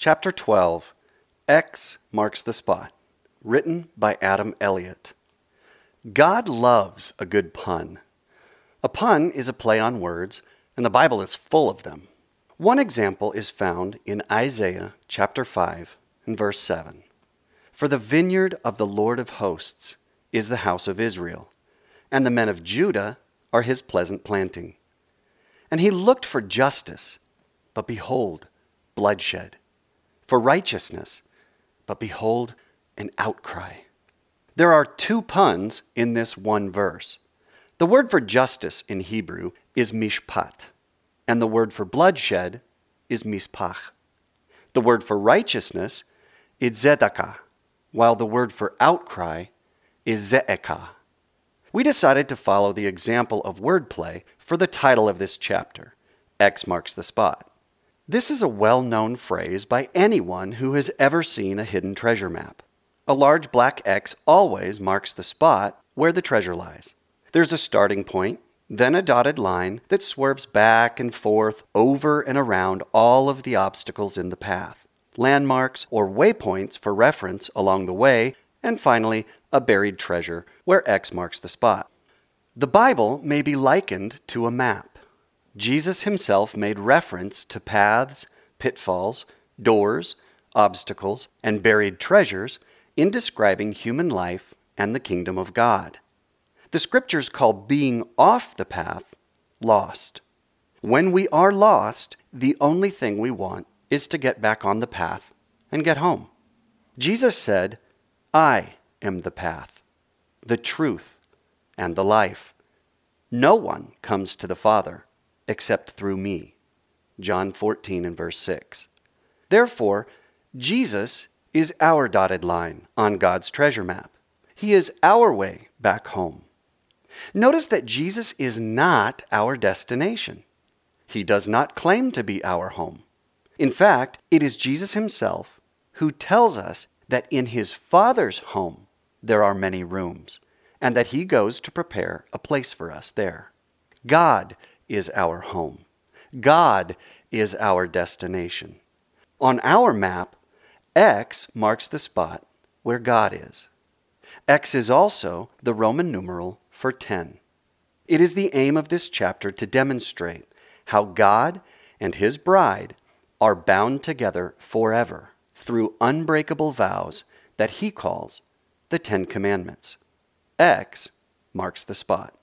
Chapter 12 X marks the spot. Written by Adam Elliott. God loves a good pun. A pun is a play on words, and the Bible is full of them. One example is found in Isaiah chapter 5 and verse 7. For the vineyard of the Lord of hosts is the house of Israel, and the men of Judah are his pleasant planting. And he looked for justice, but behold, bloodshed for righteousness, but behold, an outcry. There are two puns in this one verse. The word for justice in Hebrew is mishpat, and the word for bloodshed is mispach. The word for righteousness is zedakah, while the word for outcry is ze'ekah. We decided to follow the example of wordplay for the title of this chapter. X marks the spot. This is a well known phrase by anyone who has ever seen a hidden treasure map. A large black X always marks the spot where the treasure lies. There's a starting point, then a dotted line that swerves back and forth over and around all of the obstacles in the path, landmarks or waypoints for reference along the way, and finally, a buried treasure where X marks the spot. The Bible may be likened to a map. Jesus himself made reference to paths, pitfalls, doors, obstacles, and buried treasures in describing human life and the kingdom of God. The scriptures call being off the path lost. When we are lost, the only thing we want is to get back on the path and get home. Jesus said, I am the path, the truth, and the life. No one comes to the Father except through me. John 14 and verse 6. Therefore, Jesus is our dotted line on God's treasure map. He is our way back home. Notice that Jesus is not our destination. He does not claim to be our home. In fact, it is Jesus himself who tells us that in his Father's home there are many rooms, and that he goes to prepare a place for us there. God is our home. God is our destination. On our map, X marks the spot where God is. X is also the Roman numeral for 10. It is the aim of this chapter to demonstrate how God and His bride are bound together forever through unbreakable vows that He calls the Ten Commandments. X marks the spot.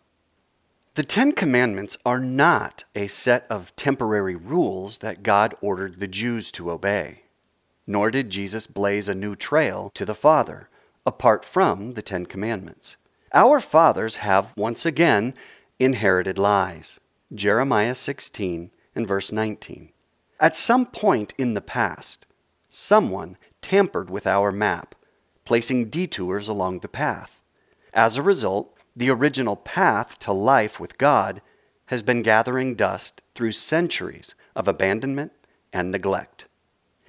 The Ten Commandments are not a set of temporary rules that God ordered the Jews to obey, nor did Jesus blaze a new trail to the Father apart from the Ten Commandments. Our fathers have once again inherited lies. Jeremiah 16 and verse 19. At some point in the past, someone tampered with our map, placing detours along the path. As a result, the original path to life with God has been gathering dust through centuries of abandonment and neglect.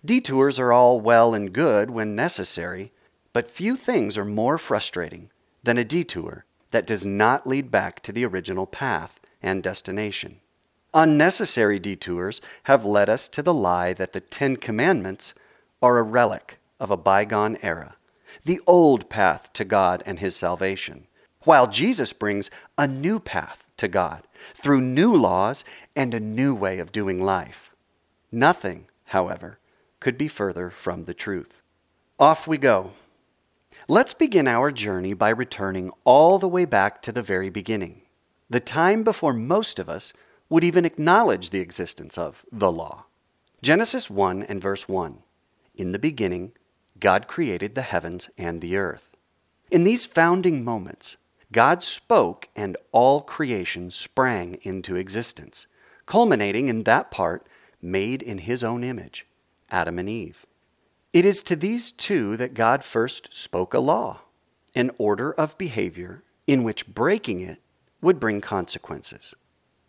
Detours are all well and good when necessary, but few things are more frustrating than a detour that does not lead back to the original path and destination. Unnecessary detours have led us to the lie that the Ten Commandments are a relic of a bygone era, the old path to God and His salvation while Jesus brings a new path to God through new laws and a new way of doing life. Nothing, however, could be further from the truth. Off we go. Let's begin our journey by returning all the way back to the very beginning, the time before most of us would even acknowledge the existence of the law. Genesis 1 and verse 1. In the beginning, God created the heavens and the earth. In these founding moments, God spoke, and all creation sprang into existence, culminating in that part made in His own image, Adam and Eve. It is to these two that God first spoke a law, an order of behavior in which breaking it would bring consequences.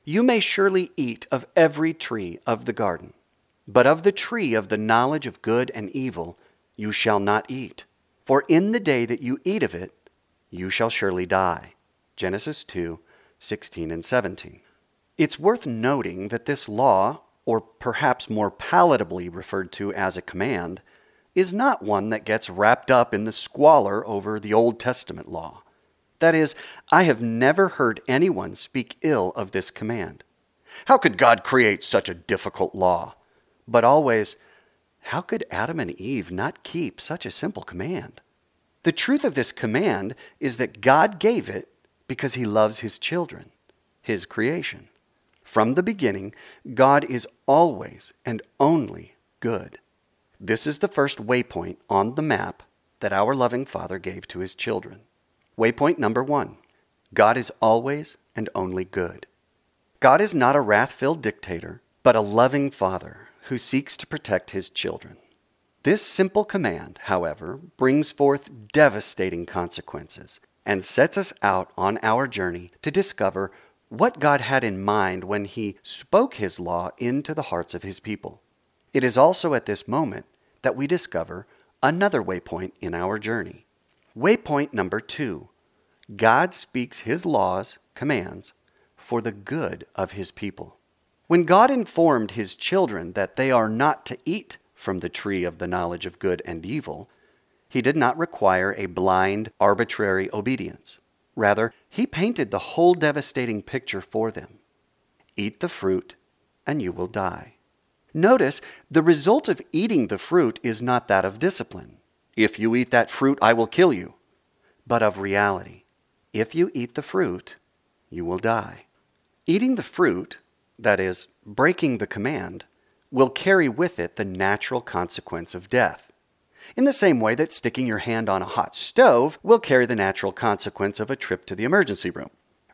You may surely eat of every tree of the garden, but of the tree of the knowledge of good and evil you shall not eat. For in the day that you eat of it, you shall surely die. Genesis 2 16 and 17. It's worth noting that this law or perhaps more palatably referred to as a command, is not one that gets wrapped up in the squalor over the Old Testament law. That is, I have never heard anyone speak ill of this command. How could God create such a difficult law? But always, how could Adam and Eve not keep such a simple command? The truth of this command is that God gave it because he loves his children, his creation. From the beginning, God is always and only good. This is the first waypoint on the map that our loving Father gave to his children. Waypoint number one God is always and only good. God is not a wrath filled dictator, but a loving Father who seeks to protect his children. This simple command, however, brings forth devastating consequences and sets us out on our journey to discover what God had in mind when he spoke his law into the hearts of his people. It is also at this moment that we discover another waypoint in our journey. Waypoint number two God speaks his laws, commands, for the good of his people. When God informed his children that they are not to eat from the tree of the knowledge of good and evil, he did not require a blind, arbitrary obedience. Rather, he painted the whole devastating picture for them. Eat the fruit, and you will die. Notice the result of eating the fruit is not that of discipline. If you eat that fruit, I will kill you, but of reality. If you eat the fruit, you will die. Eating the fruit, that is, breaking the command, will carry with it the natural consequence of death. In the same way that sticking your hand on a hot stove will carry the natural consequence of a trip to the emergency room.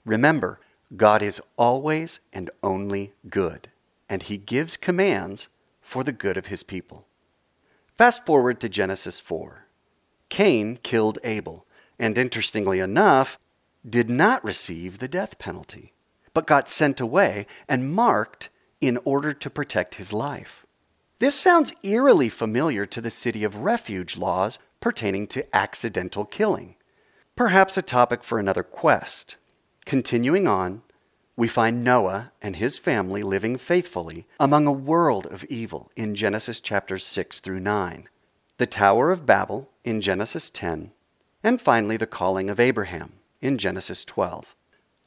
Remember, God is always and only good and he gives commands for the good of his people. Fast forward to Genesis 4. Cain killed Abel, and interestingly enough, did not receive the death penalty, but got sent away and marked in order to protect his life. This sounds eerily familiar to the city of refuge laws pertaining to accidental killing. Perhaps a topic for another quest. Continuing on, we find Noah and his family living faithfully among a world of evil in Genesis chapters 6 through 9, the Tower of Babel in Genesis 10, and finally the calling of Abraham in Genesis 12.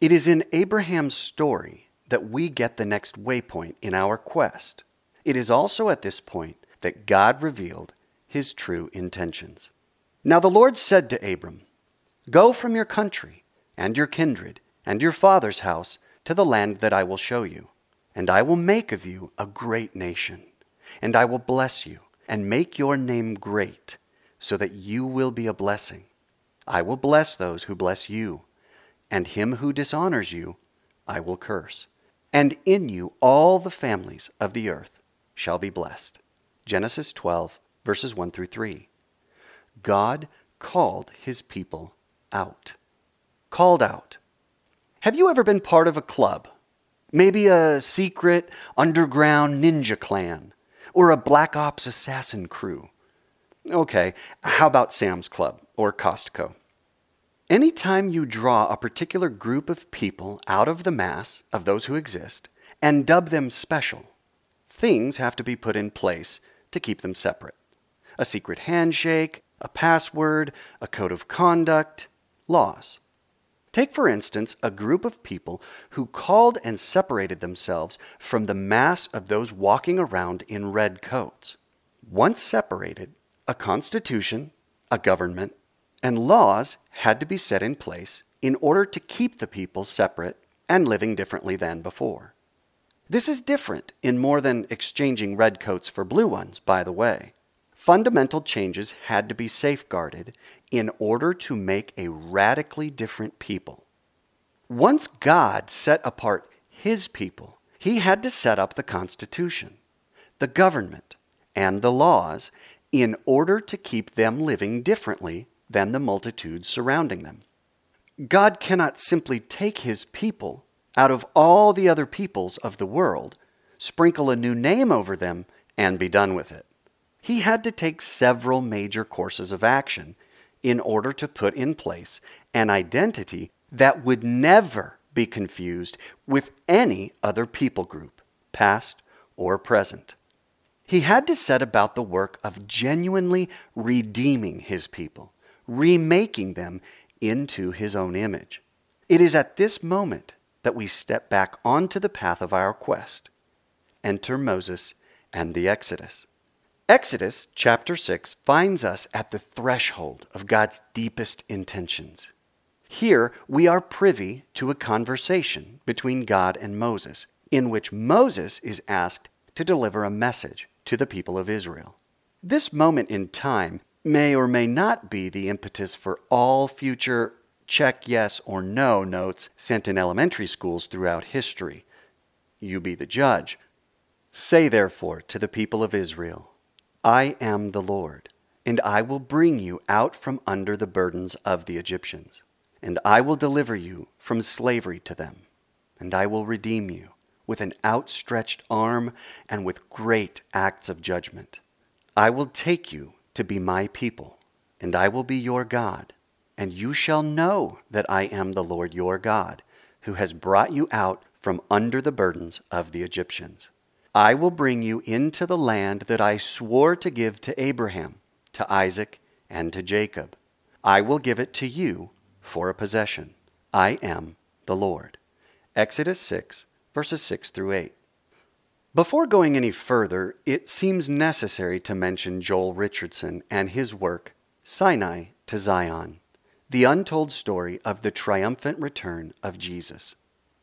It is in Abraham's story that we get the next waypoint in our quest. It is also at this point that God revealed his true intentions. Now the Lord said to Abram, Go from your country and your kindred and your father's house to the land that I will show you. And I will make of you a great nation, and I will bless you, and make your name great, so that you will be a blessing. I will bless those who bless you, and him who dishonors you I will curse. And in you all the families of the earth shall be blessed. Genesis 12, verses 1 through 3. God called his people out. Called out have you ever been part of a club? Maybe a secret underground ninja clan or a black ops assassin crew. Okay, how about Sam's Club or Costco? Anytime you draw a particular group of people out of the mass of those who exist and dub them special, things have to be put in place to keep them separate. A secret handshake, a password, a code of conduct, laws. Take, for instance, a group of people who called and separated themselves from the mass of those walking around in red coats. Once separated, a constitution, a government, and laws had to be set in place in order to keep the people separate and living differently than before. This is different in more than exchanging red coats for blue ones, by the way fundamental changes had to be safeguarded in order to make a radically different people. Once God set apart his people, he had to set up the Constitution, the government, and the laws in order to keep them living differently than the multitudes surrounding them. God cannot simply take his people out of all the other peoples of the world, sprinkle a new name over them, and be done with it he had to take several major courses of action in order to put in place an identity that would never be confused with any other people group, past or present. He had to set about the work of genuinely redeeming his people, remaking them into his own image. It is at this moment that we step back onto the path of our quest. Enter Moses and the Exodus. Exodus chapter 6 finds us at the threshold of God's deepest intentions. Here we are privy to a conversation between God and Moses, in which Moses is asked to deliver a message to the people of Israel. This moment in time may or may not be the impetus for all future check yes or no notes sent in elementary schools throughout history. You be the judge. Say therefore to the people of Israel, I am the Lord, and I will bring you out from under the burdens of the Egyptians, and I will deliver you from slavery to them, and I will redeem you with an outstretched arm and with great acts of judgment. I will take you to be my people, and I will be your God, and you shall know that I am the Lord your God, who has brought you out from under the burdens of the Egyptians. I will bring you into the land that I swore to give to Abraham, to Isaac, and to Jacob. I will give it to you for a possession. I am the Lord. Exodus 6, verses 6 through 8. Before going any further, it seems necessary to mention Joel Richardson and his work, Sinai to Zion, the untold story of the triumphant return of Jesus.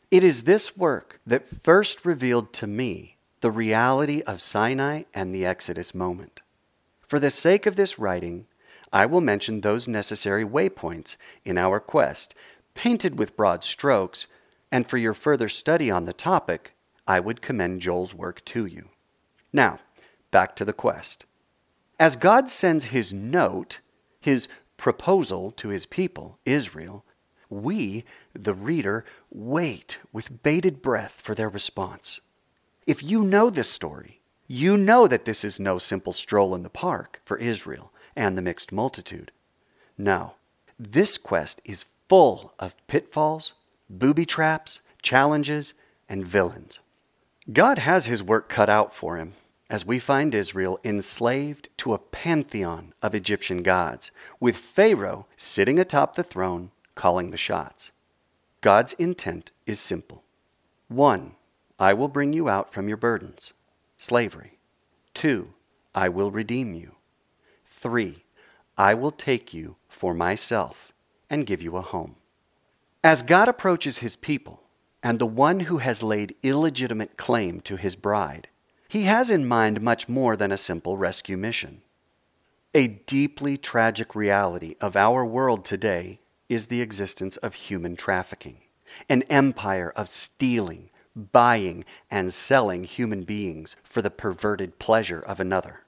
It is this work that first revealed to me the reality of Sinai and the Exodus moment. For the sake of this writing, I will mention those necessary waypoints in our quest, painted with broad strokes and for your further study on the topic, I would commend Joel's work to you. Now, back to the quest. As God sends his note, his proposal to his people, Israel, we, the reader, wait with bated breath for their response. If you know this story, you know that this is no simple stroll in the park for Israel and the mixed multitude. No, this quest is full of pitfalls, booby traps, challenges, and villains. God has his work cut out for him as we find Israel enslaved to a pantheon of Egyptian gods, with Pharaoh sitting atop the throne calling the shots. God's intent is simple. One, I will bring you out from your burdens, slavery. Two, I will redeem you. Three, I will take you for myself and give you a home. As God approaches his people and the one who has laid illegitimate claim to his bride, he has in mind much more than a simple rescue mission. A deeply tragic reality of our world today is the existence of human trafficking, an empire of stealing, buying, and selling human beings for the perverted pleasure of another.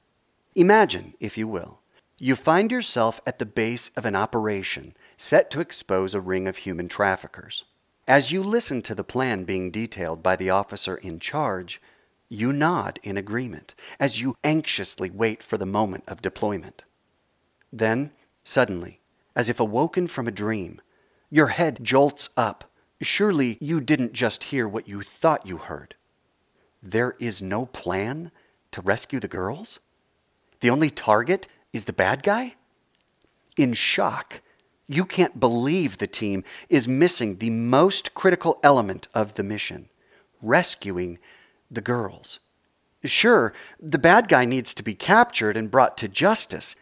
Imagine, if you will, you find yourself at the base of an operation set to expose a ring of human traffickers. As you listen to the plan being detailed by the officer in charge, you nod in agreement as you anxiously wait for the moment of deployment. Then, suddenly, as if awoken from a dream, your head jolts up. Surely you didn't just hear what you thought you heard. There is no plan to rescue the girls? The only target is the bad guy? In shock, you can't believe the team is missing the most critical element of the mission rescuing the girls. Sure, the bad guy needs to be captured and brought to justice,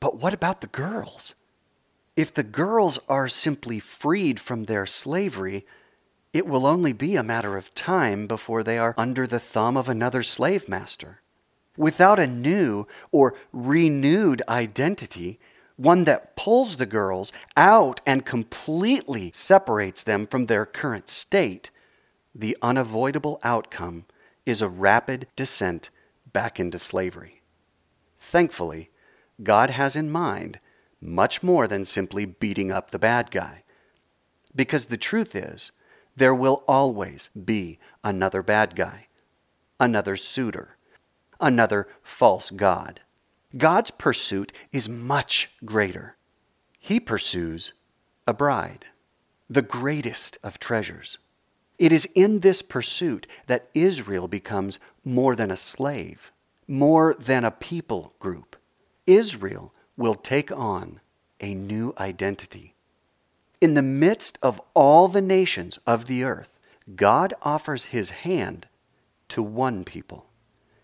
but what about the girls? If the girls are simply freed from their slavery, it will only be a matter of time before they are under the thumb of another slave master. Without a new or renewed identity, one that pulls the girls out and completely separates them from their current state, the unavoidable outcome is a rapid descent back into slavery. Thankfully, God has in mind much more than simply beating up the bad guy. Because the truth is, there will always be another bad guy, another suitor, another false God. God's pursuit is much greater. He pursues a bride, the greatest of treasures. It is in this pursuit that Israel becomes more than a slave, more than a people group. Israel will take on a new identity. In the midst of all the nations of the earth, God offers his hand to one people,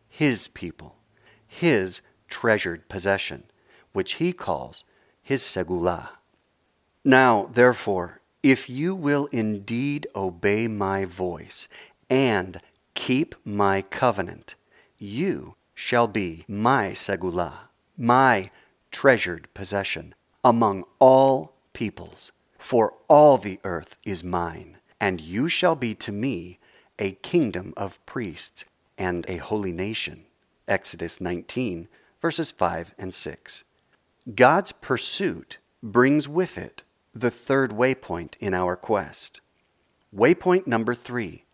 his people, his treasured possession, which he calls his segulah. Now, therefore, if you will indeed obey my voice and keep my covenant, you shall be my segulah, my treasured possession among all peoples. For all the earth is mine, and you shall be to me a kingdom of priests and a holy nation. Exodus 19, verses 5 and 6. God's pursuit brings with it the third waypoint in our quest. Waypoint number three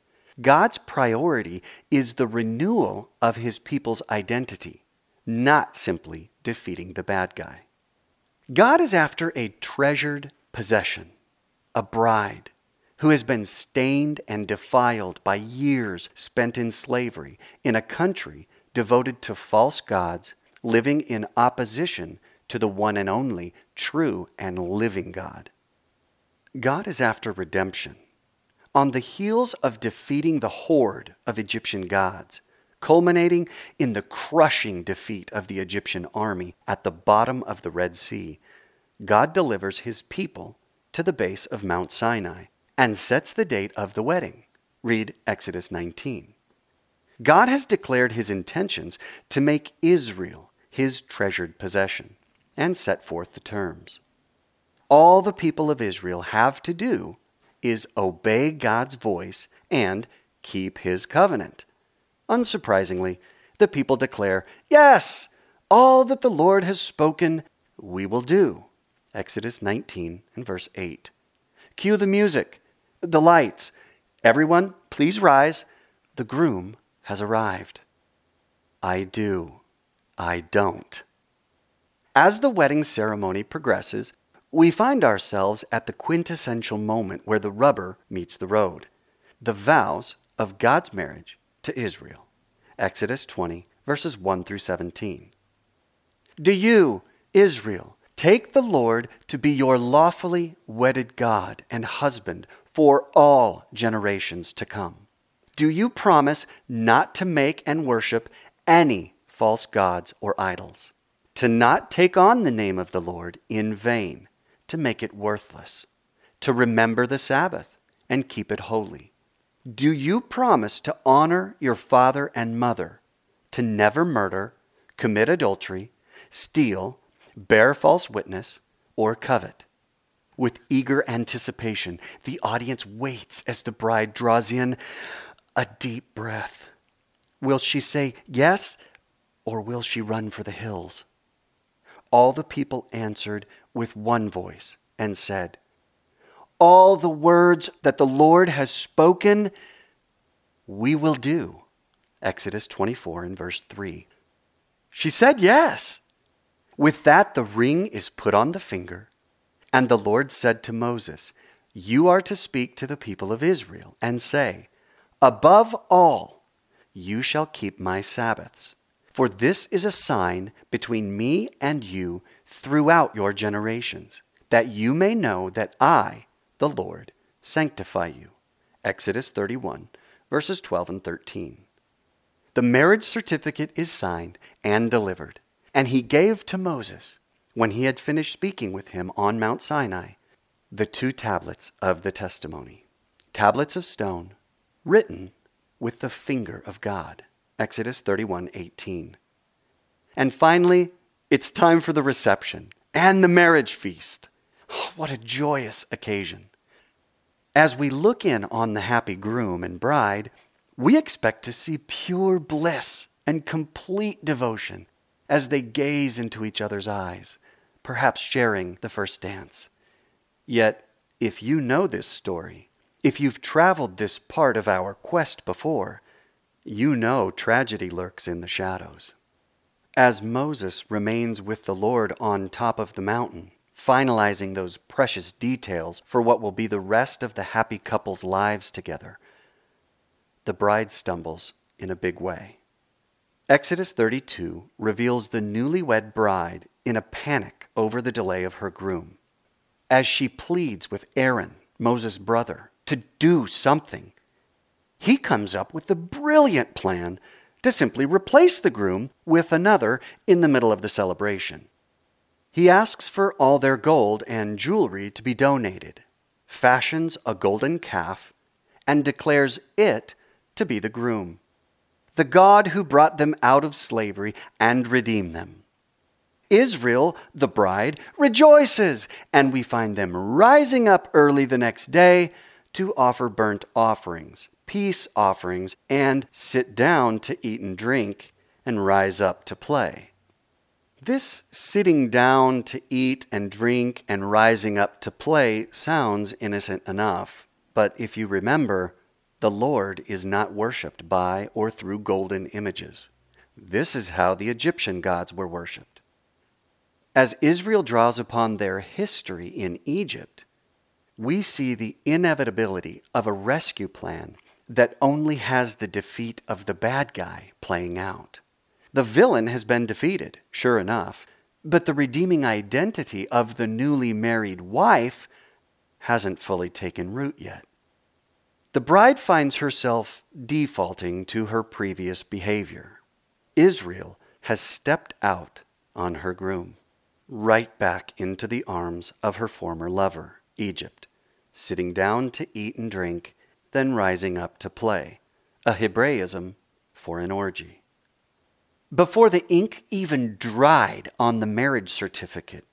God's priority is the renewal of his people's identity, not simply defeating the bad guy. God is after a treasured possession, a bride who has been stained and defiled by years spent in slavery in a country devoted to false gods, living in opposition to the one and only true and living God. God is after redemption. On the heels of defeating the horde of Egyptian gods, culminating in the crushing defeat of the Egyptian army at the bottom of the Red Sea, God delivers his people to the base of Mount Sinai and sets the date of the wedding. Read Exodus 19. God has declared his intentions to make Israel his treasured possession and set forth the terms. All the people of Israel have to do is obey God's voice and keep his covenant. Unsurprisingly, the people declare, Yes, all that the Lord has spoken, we will do. Exodus 19 and verse 8. Cue the music, the lights. Everyone, please rise. The groom has arrived. I do. I don't. As the wedding ceremony progresses, we find ourselves at the quintessential moment where the rubber meets the road the vows of God's marriage to Israel. Exodus 20, verses 1 through 17. Do you, Israel, take the Lord to be your lawfully wedded God and husband for all generations to come? Do you promise not to make and worship any false gods or idols? To not take on the name of the Lord in vain? to make it worthless, to remember the Sabbath and keep it holy? Do you promise to honor your father and mother, to never murder, commit adultery, steal, bear false witness, or covet? With eager anticipation, the audience waits as the bride draws in a deep breath. Will she say yes, or will she run for the hills? All the people answered with one voice and said, All the words that the Lord has spoken, we will do. Exodus 24 and verse 3. She said yes. With that, the ring is put on the finger. And the Lord said to Moses, You are to speak to the people of Israel and say, Above all, you shall keep my Sabbaths. For this is a sign between me and you throughout your generations, that you may know that I, the Lord, sanctify you. Exodus 31, verses 12 and 13. The marriage certificate is signed and delivered, and he gave to Moses, when he had finished speaking with him on Mount Sinai, the two tablets of the testimony, tablets of stone, written with the finger of God. Exodus 31:18. And finally, it's time for the reception and the marriage feast. Oh, what a joyous occasion. As we look in on the happy groom and bride, we expect to see pure bliss and complete devotion as they gaze into each other's eyes, perhaps sharing the first dance. Yet, if you know this story, if you've traveled this part of our quest before, you know tragedy lurks in the shadows. As Moses remains with the Lord on top of the mountain, finalizing those precious details for what will be the rest of the happy couple's lives together, the bride stumbles in a big way. Exodus 32 reveals the newlywed bride in a panic over the delay of her groom. As she pleads with Aaron, Moses' brother, to do something, he comes up with the brilliant plan to simply replace the groom with another in the middle of the celebration. He asks for all their gold and jewelry to be donated, fashions a golden calf, and declares it to be the groom, the God who brought them out of slavery and redeemed them. Israel, the bride, rejoices, and we find them rising up early the next day to offer burnt offerings, peace offerings, and sit down to eat and drink and rise up to play. This sitting down to eat and drink and rising up to play sounds innocent enough, but if you remember, the Lord is not worshipped by or through golden images. This is how the Egyptian gods were worshipped. As Israel draws upon their history in Egypt, we see the inevitability of a rescue plan that only has the defeat of the bad guy playing out. The villain has been defeated, sure enough, but the redeeming identity of the newly married wife hasn't fully taken root yet. The bride finds herself defaulting to her previous behavior. Israel has stepped out on her groom, right back into the arms of her former lover, Egypt, sitting down to eat and drink, then rising up to play, a Hebraism for an orgy. Before the ink even dried on the marriage certificate,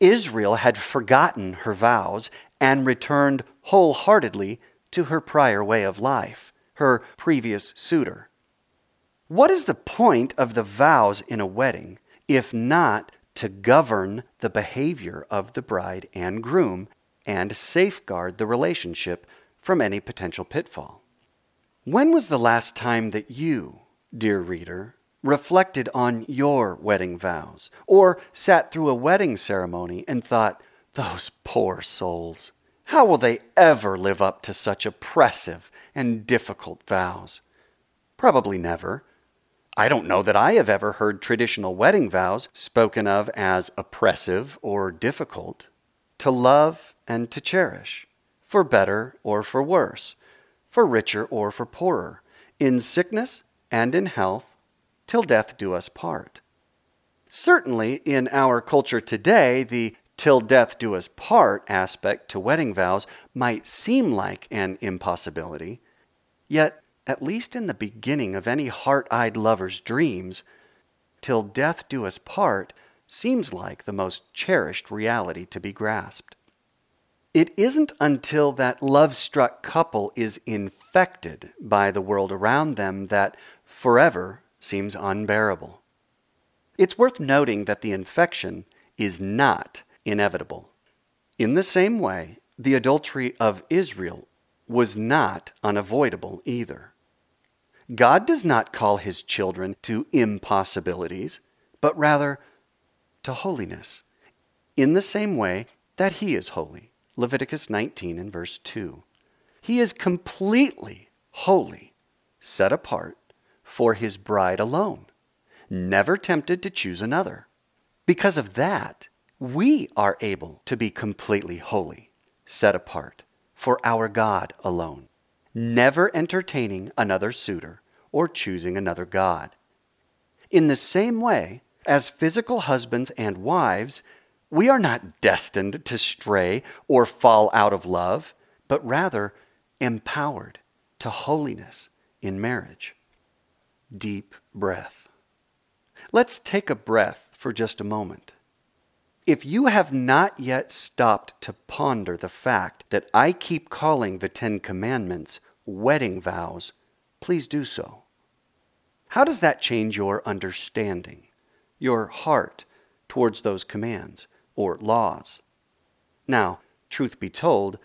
Israel had forgotten her vows and returned wholeheartedly to her prior way of life, her previous suitor. What is the point of the vows in a wedding if not to govern the behavior of the bride and groom and safeguard the relationship from any potential pitfall? When was the last time that you, dear reader, reflected on your wedding vows or sat through a wedding ceremony and thought, those poor souls? How will they ever live up to such oppressive and difficult vows? Probably never. I don't know that I have ever heard traditional wedding vows spoken of as oppressive or difficult. To love and to cherish, for better or for worse, for richer or for poorer, in sickness and in health, till death do us part. Certainly, in our culture today, the till death do us part aspect to wedding vows might seem like an impossibility, yet, at least in the beginning of any heart eyed lover's dreams, till death do us part seems like the most cherished reality to be grasped. It isn't until that love struck couple is infected by the world around them that forever seems unbearable. It's worth noting that the infection is not inevitable. In the same way, the adultery of Israel was not unavoidable either. God does not call his children to impossibilities, but rather to holiness, in the same way that he is holy. Leviticus 19 and verse 2. He is completely holy, set apart for his bride alone, never tempted to choose another. Because of that, we are able to be completely holy, set apart for our God alone, never entertaining another suitor or choosing another God. In the same way, as physical husbands and wives, we are not destined to stray or fall out of love, but rather empowered to holiness in marriage. Deep breath. Let's take a breath for just a moment. If you have not yet stopped to ponder the fact that I keep calling the Ten Commandments wedding vows, please do so. How does that change your understanding, your heart towards those commands or laws? Now, truth be told,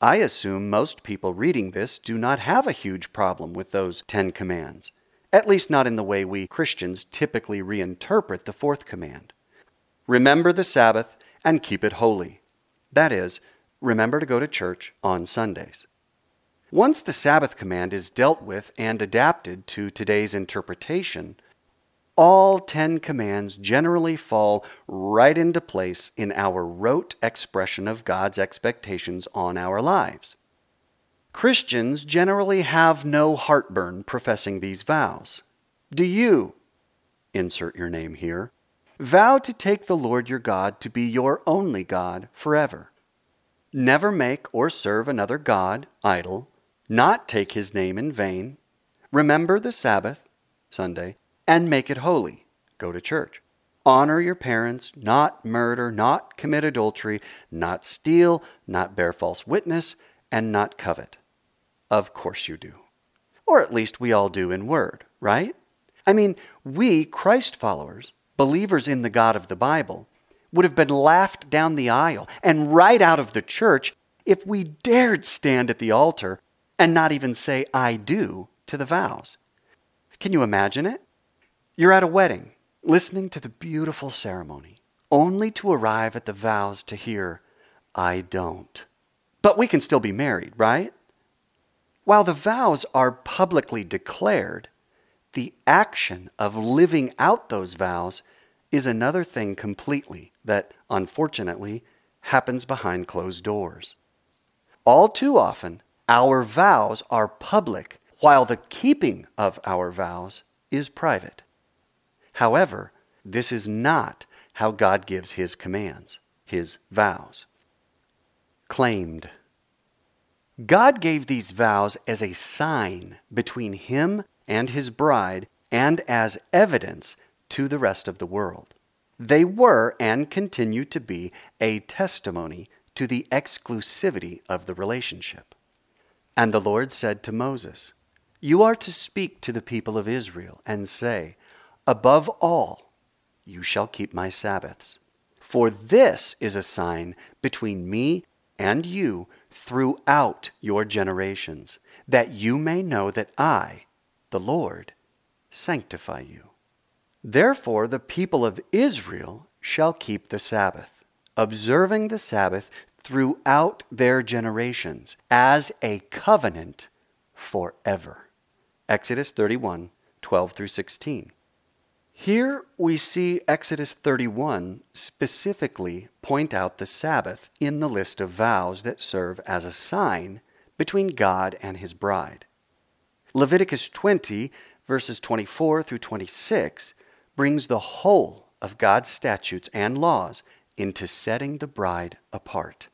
I assume most people reading this do not have a huge problem with those Ten Commands, at least not in the way we Christians typically reinterpret the fourth command. Remember the Sabbath and keep it holy. That is, remember to go to church on Sundays. Once the Sabbath command is dealt with and adapted to today's interpretation, all Ten Commands generally fall right into place in our rote expression of God's expectations on our lives. Christians generally have no heartburn professing these vows. Do you, insert your name here, vow to take the Lord your God to be your only God forever? Never make or serve another God, idol, not take his name in vain, remember the Sabbath, Sunday, and make it holy, go to church. Honor your parents, not murder, not commit adultery, not steal, not bear false witness, and not covet. Of course you do. Or at least we all do in word, right? I mean, we, Christ followers, believers in the God of the Bible, would have been laughed down the aisle and right out of the church if we dared stand at the altar and not even say, I do to the vows. Can you imagine it? You're at a wedding, listening to the beautiful ceremony, only to arrive at the vows to hear, I don't. But we can still be married, right? While the vows are publicly declared, the action of living out those vows is another thing completely that, unfortunately, happens behind closed doors. All too often, our vows are public, while the keeping of our vows is private. However, this is not how God gives his commands, his vows. Claimed. God gave these vows as a sign between him and his bride and as evidence to the rest of the world. They were and continue to be a testimony to the exclusivity of the relationship. And the Lord said to Moses, You are to speak to the people of Israel and say, Above all, you shall keep my Sabbaths. For this is a sign between me and you throughout your generations, that you may know that I, the Lord, sanctify you. Therefore, the people of Israel shall keep the Sabbath, observing the Sabbath throughout their generations as a covenant forever. Exodus 31 12 through 16. Here we see Exodus 31 specifically point out the Sabbath in the list of vows that serve as a sign between God and his bride. Leviticus 20, verses 24 through 26, brings the whole of God's statutes and laws into setting the bride apart.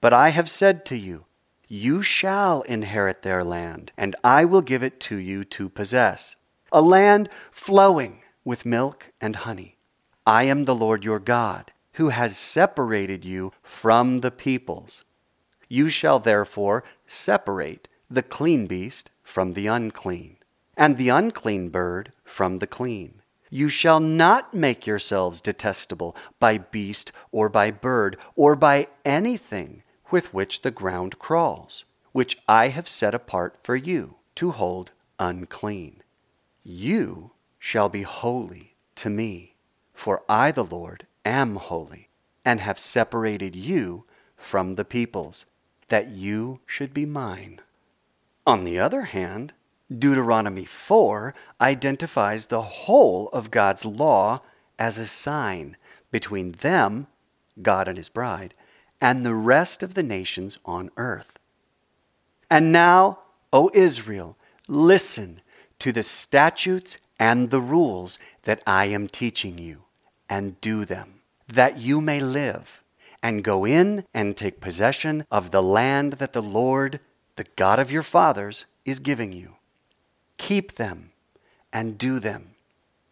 But I have said to you, You shall inherit their land, and I will give it to you to possess, a land flowing with milk and honey. I am the Lord your God, who has separated you from the peoples. You shall therefore separate the clean beast from the unclean, and the unclean bird from the clean. You shall not make yourselves detestable by beast or by bird or by anything with which the ground crawls, which I have set apart for you to hold unclean. You shall be holy to me, for I, the Lord, am holy, and have separated you from the peoples, that you should be mine. On the other hand, Deuteronomy 4 identifies the whole of God's law as a sign between them, God and his bride, and the rest of the nations on earth. And now, O Israel, listen to the statutes and the rules that I am teaching you, and do them, that you may live, and go in and take possession of the land that the Lord, the God of your fathers, is giving you. Keep them and do them,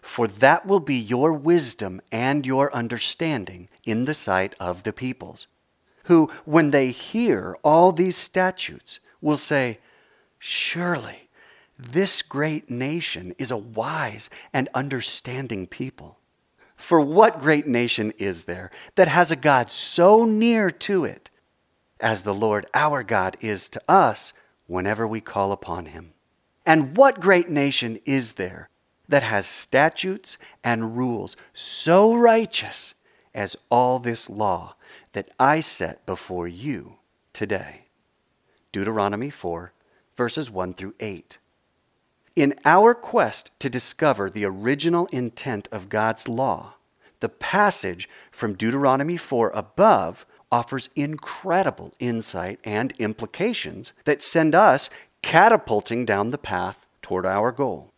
for that will be your wisdom and your understanding in the sight of the peoples who, when they hear all these statutes, will say, Surely this great nation is a wise and understanding people. For what great nation is there that has a God so near to it as the Lord our God is to us whenever we call upon him? And what great nation is there that has statutes and rules so righteous as all this law that I set before you today. Deuteronomy 4, verses 1 through 8. In our quest to discover the original intent of God's law, the passage from Deuteronomy 4 above offers incredible insight and implications that send us catapulting down the path toward our goal.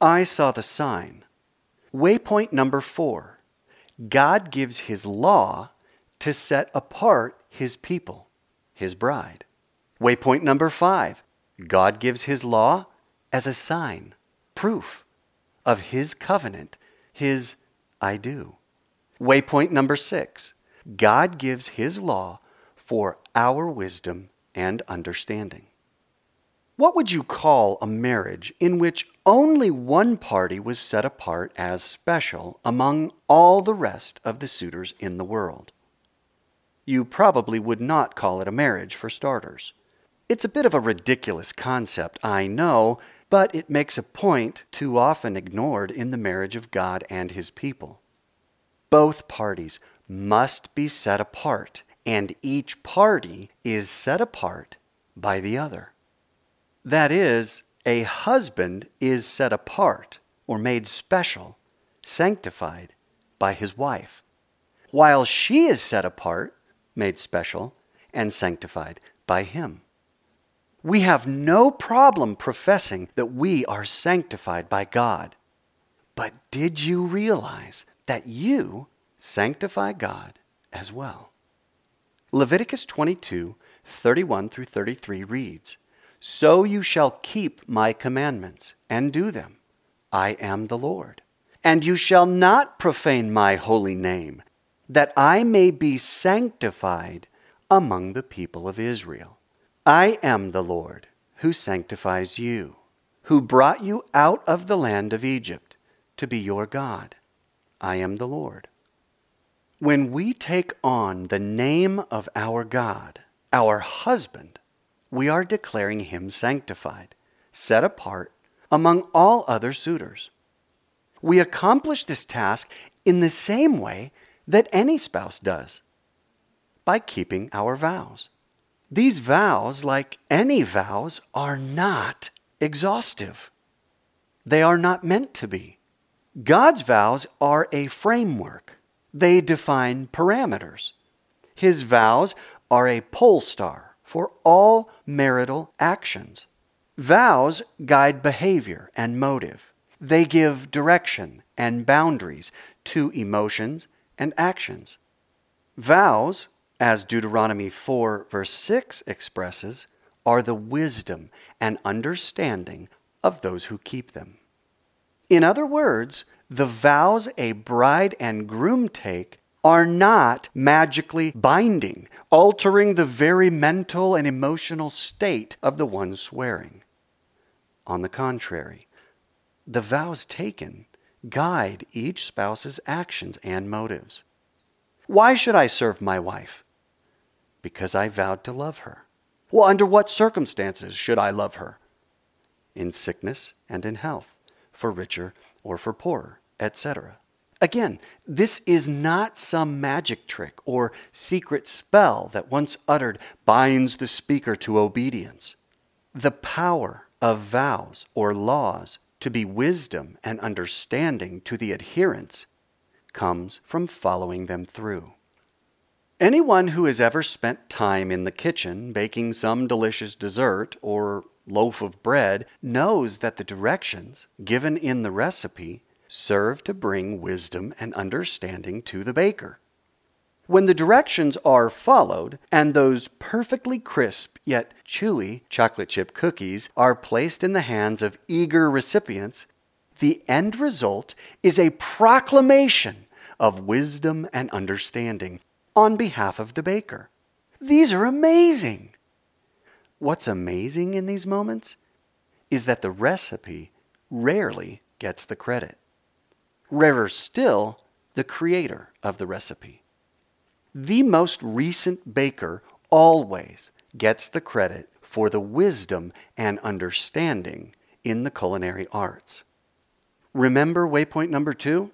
I saw the sign. Waypoint number four God gives His law to set apart His people, His bride. Waypoint number five God gives His law as a sign, proof of His covenant, His I do. Waypoint number six God gives His law for our wisdom and understanding. What would you call a marriage in which only one party was set apart as special among all the rest of the suitors in the world? You probably would not call it a marriage for starters. It's a bit of a ridiculous concept, I know, but it makes a point too often ignored in the marriage of God and His people. Both parties must be set apart, and each party is set apart by the other. That is, a husband is set apart or made special, sanctified by his wife, while she is set apart, made special, and sanctified by him. We have no problem professing that we are sanctified by God. But did you realize that you sanctify God as well? Leviticus 22 31 through 33 reads, so you shall keep my commandments and do them. I am the Lord. And you shall not profane my holy name, that I may be sanctified among the people of Israel. I am the Lord who sanctifies you, who brought you out of the land of Egypt to be your God. I am the Lord. When we take on the name of our God, our husband, we are declaring him sanctified, set apart among all other suitors. We accomplish this task in the same way that any spouse does by keeping our vows. These vows, like any vows, are not exhaustive. They are not meant to be. God's vows are a framework, they define parameters. His vows are a pole star for all marital actions. Vows guide behavior and motive. They give direction and boundaries to emotions and actions. Vows, as Deuteronomy 4, verse 6 expresses, are the wisdom and understanding of those who keep them. In other words, the vows a bride and groom take are not magically binding, altering the very mental and emotional state of the one swearing. On the contrary, the vows taken guide each spouse's actions and motives. Why should I serve my wife? Because I vowed to love her. Well, under what circumstances should I love her? In sickness and in health, for richer or for poorer, etc. Again, this is not some magic trick or secret spell that once uttered binds the speaker to obedience. The power of vows or laws to be wisdom and understanding to the adherents comes from following them through. Anyone who has ever spent time in the kitchen baking some delicious dessert or loaf of bread knows that the directions given in the recipe serve to bring wisdom and understanding to the baker. When the directions are followed and those perfectly crisp yet chewy chocolate chip cookies are placed in the hands of eager recipients, the end result is a proclamation of wisdom and understanding on behalf of the baker. These are amazing. What's amazing in these moments is that the recipe rarely gets the credit. Rarer still, the creator of the recipe. The most recent baker always gets the credit for the wisdom and understanding in the culinary arts. Remember waypoint number two?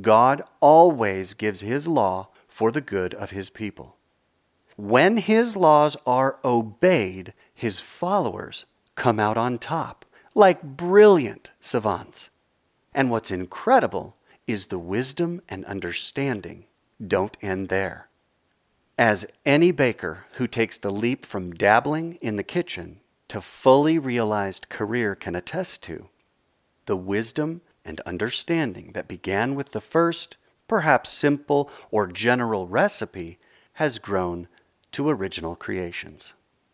God always gives His law for the good of His people. When his laws are obeyed, his followers come out on top, like brilliant savants. And what's incredible is the wisdom and understanding don't end there. As any baker who takes the leap from dabbling in the kitchen to fully realized career can attest to, the wisdom and understanding that began with the first, perhaps simple or general recipe has grown to original creations.